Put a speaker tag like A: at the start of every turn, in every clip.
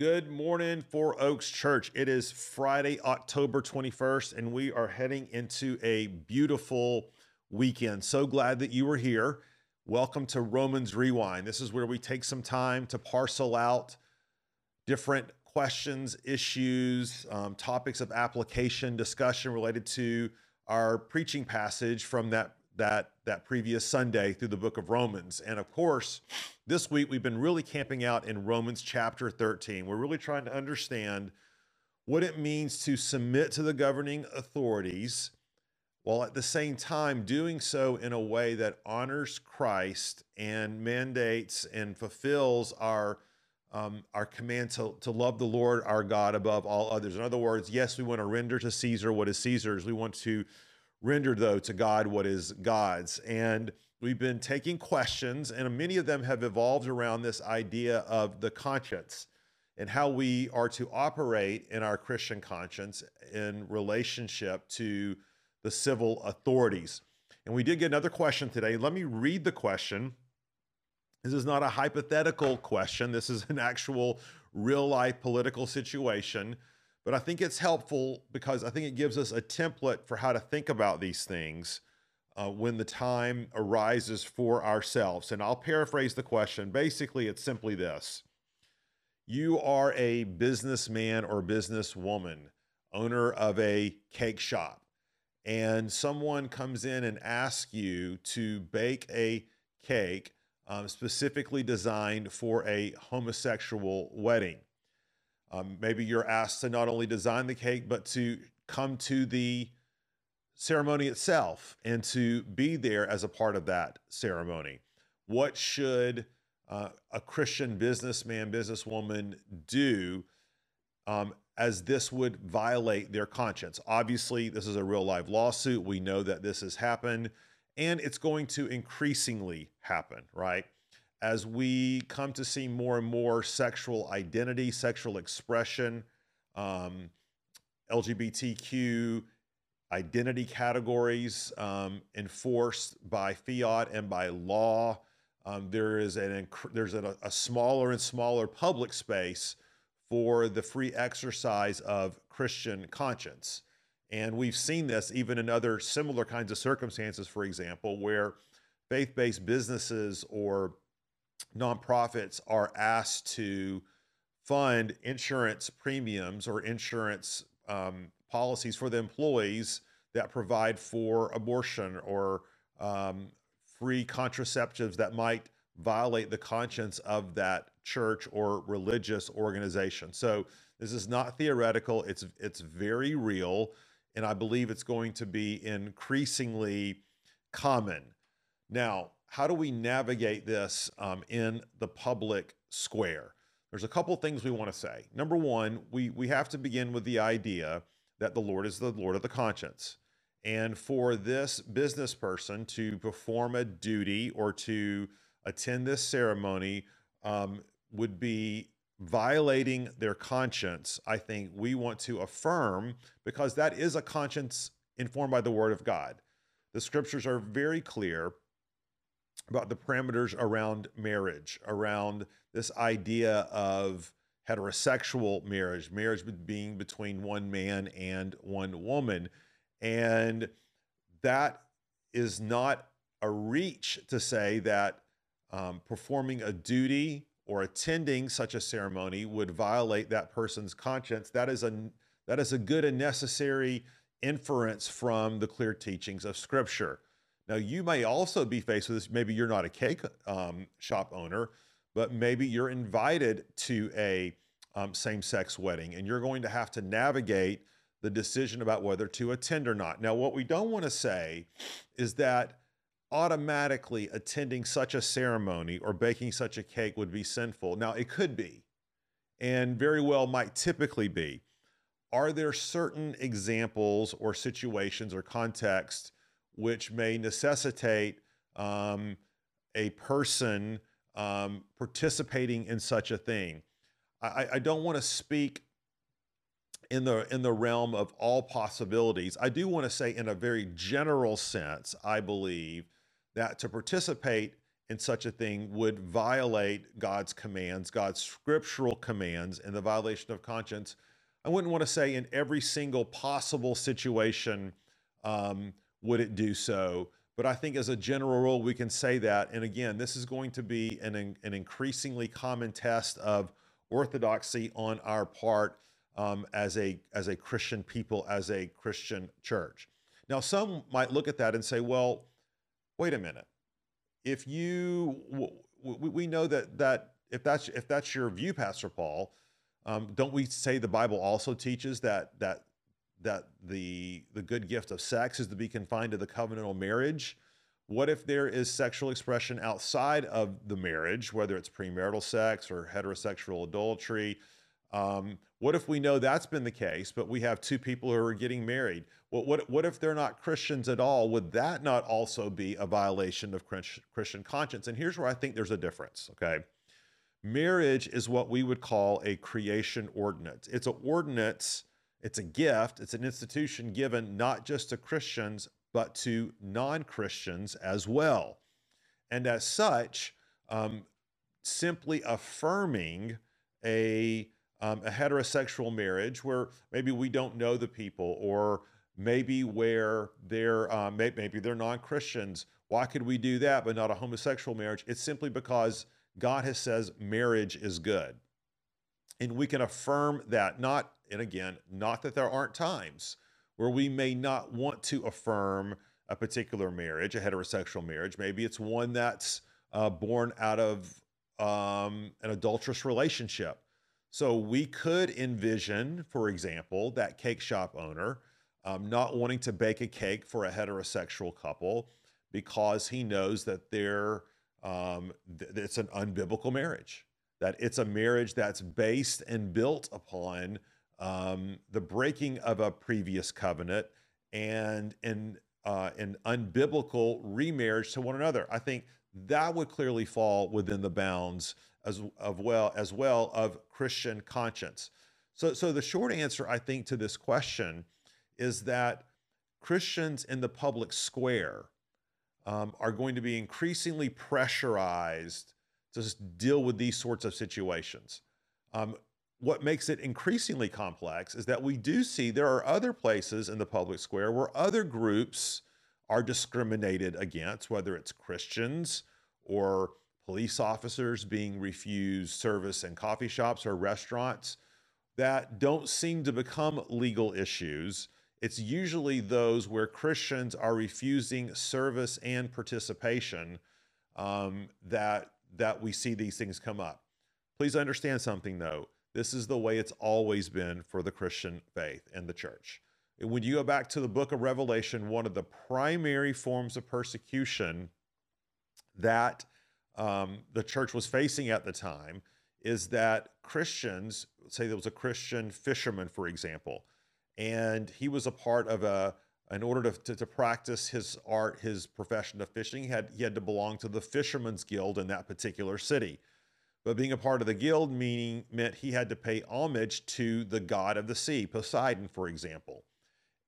A: Good morning, Four Oaks Church. It is Friday, October 21st, and we are heading into a beautiful weekend. So glad that you were here. Welcome to Romans Rewind. This is where we take some time to parcel out different questions, issues, um, topics of application, discussion related to our preaching passage from that that that previous Sunday through the book of Romans. And of course, this week we've been really camping out in Romans chapter 13. We're really trying to understand what it means to submit to the governing authorities while at the same time doing so in a way that honors Christ and mandates and fulfills our um, our command to, to love the Lord our God above all others. In other words, yes, we want to render to Caesar what is Caesar's. We want to render, though, to God what is God's. And we've been taking questions, and many of them have evolved around this idea of the conscience and how we are to operate in our Christian conscience in relationship to the civil authorities. And we did get another question today. Let me read the question. This is not a hypothetical question, this is an actual real life political situation. But I think it's helpful because I think it gives us a template for how to think about these things uh, when the time arises for ourselves. And I'll paraphrase the question. Basically, it's simply this You are a businessman or businesswoman, owner of a cake shop, and someone comes in and asks you to bake a cake um, specifically designed for a homosexual wedding. Um, maybe you're asked to not only design the cake, but to come to the ceremony itself and to be there as a part of that ceremony. What should uh, a Christian businessman, businesswoman do um, as this would violate their conscience? Obviously, this is a real live lawsuit. We know that this has happened and it's going to increasingly happen, right? As we come to see more and more sexual identity, sexual expression, um, LGBTQ identity categories um, enforced by fiat and by law. Um, there is an there's a, a smaller and smaller public space for the free exercise of Christian conscience. And we've seen this even in other similar kinds of circumstances, for example, where faith based businesses or nonprofits are asked to fund insurance premiums or insurance um, policies for the employees that provide for abortion or um, free contraceptives that might violate the conscience of that church or religious organization. So this is not theoretical. It's it's very real, and I believe it's going to be increasingly common. Now, how do we navigate this um, in the public square? There's a couple things we want to say. Number one, we, we have to begin with the idea that the Lord is the Lord of the conscience. And for this business person to perform a duty or to attend this ceremony um, would be violating their conscience. I think we want to affirm because that is a conscience informed by the Word of God. The scriptures are very clear about the parameters around marriage, around this idea of heterosexual marriage, marriage being between one man and one woman. And that is not a reach to say that um, performing a duty or attending such a ceremony would violate that person's conscience. That is a that is a good and necessary inference from the clear teachings of Scripture. Now, you may also be faced with this. Maybe you're not a cake um, shop owner, but maybe you're invited to a um, same sex wedding and you're going to have to navigate the decision about whether to attend or not. Now, what we don't want to say is that automatically attending such a ceremony or baking such a cake would be sinful. Now, it could be, and very well might typically be. Are there certain examples or situations or contexts which may necessitate um, a person um, participating in such a thing. I, I don't want to speak in the in the realm of all possibilities. I do want to say, in a very general sense, I believe that to participate in such a thing would violate God's commands, God's scriptural commands, and the violation of conscience. I wouldn't want to say in every single possible situation um, would it do so, but I think as a general rule, we can say that. And again, this is going to be an, an increasingly common test of orthodoxy on our part um, as a as a Christian people, as a Christian church. Now, some might look at that and say, "Well, wait a minute. If you we know that that if that's if that's your view, Pastor Paul, um, don't we say the Bible also teaches that that that the the good gift of sex is to be confined to the covenantal marriage? What if there is sexual expression outside of the marriage, whether it's premarital sex or heterosexual adultery? Um, what if we know that's been the case, but we have two people who are getting married? What, what, what if they're not Christians at all? Would that not also be a violation of Christian conscience? And here's where I think there's a difference, okay? Marriage is what we would call a creation ordinance. It's an ordinance, it's a gift, it's an institution given not just to Christians, but to non Christians as well. And as such, um, simply affirming a um, a heterosexual marriage where maybe we don't know the people or maybe where they're uh, maybe they're non-christians. Why could we do that but not a homosexual marriage? It's simply because god has says marriage is good. And we can affirm that not and again not that there aren't times where we may not want to affirm a particular marriage a heterosexual marriage. Maybe it's one that's uh, born out of um, an adulterous relationship. So we could envision, for example, that cake shop owner um, not wanting to bake a cake for a heterosexual couple because he knows that they're um, th- it's an unbiblical marriage, that it's a marriage that's based and built upon um, the breaking of a previous covenant and in uh, an unbiblical remarriage to one another. I think that would clearly fall within the bounds as of well as well of Christian conscience. So, so the short answer, I think, to this question is that Christians in the public square um, are going to be increasingly pressurized to deal with these sorts of situations. Um, what makes it increasingly complex is that we do see there are other places in the public square where other groups are discriminated against, whether it's Christians or police officers being refused service in coffee shops or restaurants that don't seem to become legal issues. It's usually those where Christians are refusing service and participation um, that that we see these things come up. Please understand something though. This is the way it's always been for the Christian faith and the church. When you go back to the book of Revelation, one of the primary forms of persecution that um, the church was facing at the time is that Christians, say there was a Christian fisherman, for example, and he was a part of a, in order to, to, to, practice his art, his profession of fishing, he had, he had to belong to the Fishermen's Guild in that particular city. But being a part of the guild meaning meant he had to pay homage to the god of the sea, Poseidon, for example.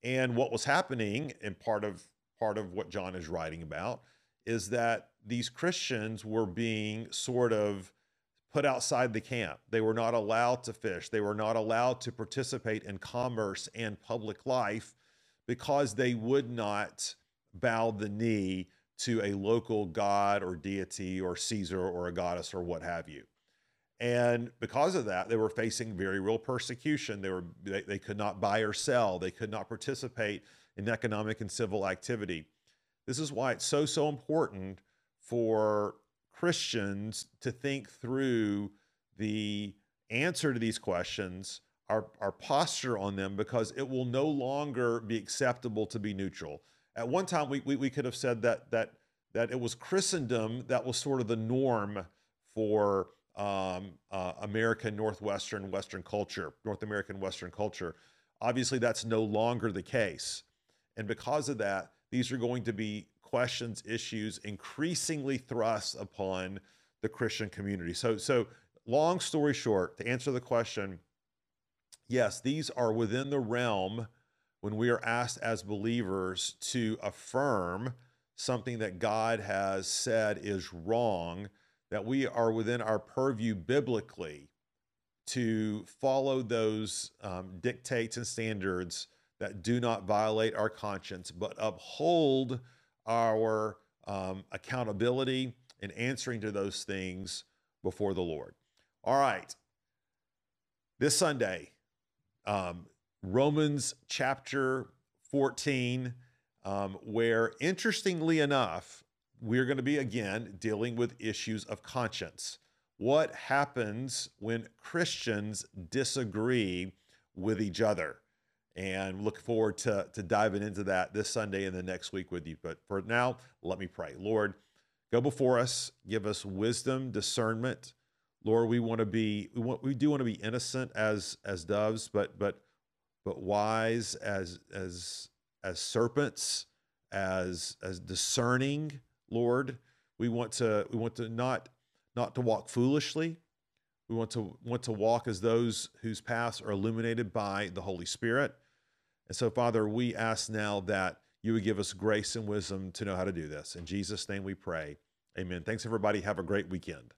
A: And what was happening, and part of part of what John is writing about, is that these Christians were being sort of put outside the camp. They were not allowed to fish. They were not allowed to participate in commerce and public life because they would not bow the knee to a local god or deity or Caesar or a goddess or what have you. And because of that, they were facing very real persecution. They were they, they could not buy or sell. They could not participate in economic and civil activity. This is why it's so so important for Christians to think through the answer to these questions, our, our posture on them, because it will no longer be acceptable to be neutral. At one time, we, we, we could have said that, that, that it was Christendom that was sort of the norm for um, uh, American Northwestern Western culture, North American Western culture. Obviously, that's no longer the case. And because of that, these are going to be questions, issues increasingly thrust upon the Christian community. So, so long story short, to answer the question, yes, these are within the realm when we are asked as believers to affirm something that God has said is wrong, that we are within our purview biblically to follow those um, dictates and standards that do not violate our conscience, but uphold our um, accountability in answering to those things before the Lord. All right. This Sunday, um, Romans chapter 14, um, where interestingly enough, we're going to be again dealing with issues of conscience. What happens when Christians disagree with each other? And look forward to, to diving into that this Sunday and the next week with you. But for now, let me pray. Lord, go before us, give us wisdom, discernment. Lord, we want to be, we want, we do want to be innocent as as doves, but but but wise as as as serpents, as as discerning, Lord. We want to we want to not not to walk foolishly. We want to want to walk as those whose paths are illuminated by the Holy Spirit. And so, Father, we ask now that you would give us grace and wisdom to know how to do this. In Jesus' name we pray. Amen. Thanks, everybody. Have a great weekend.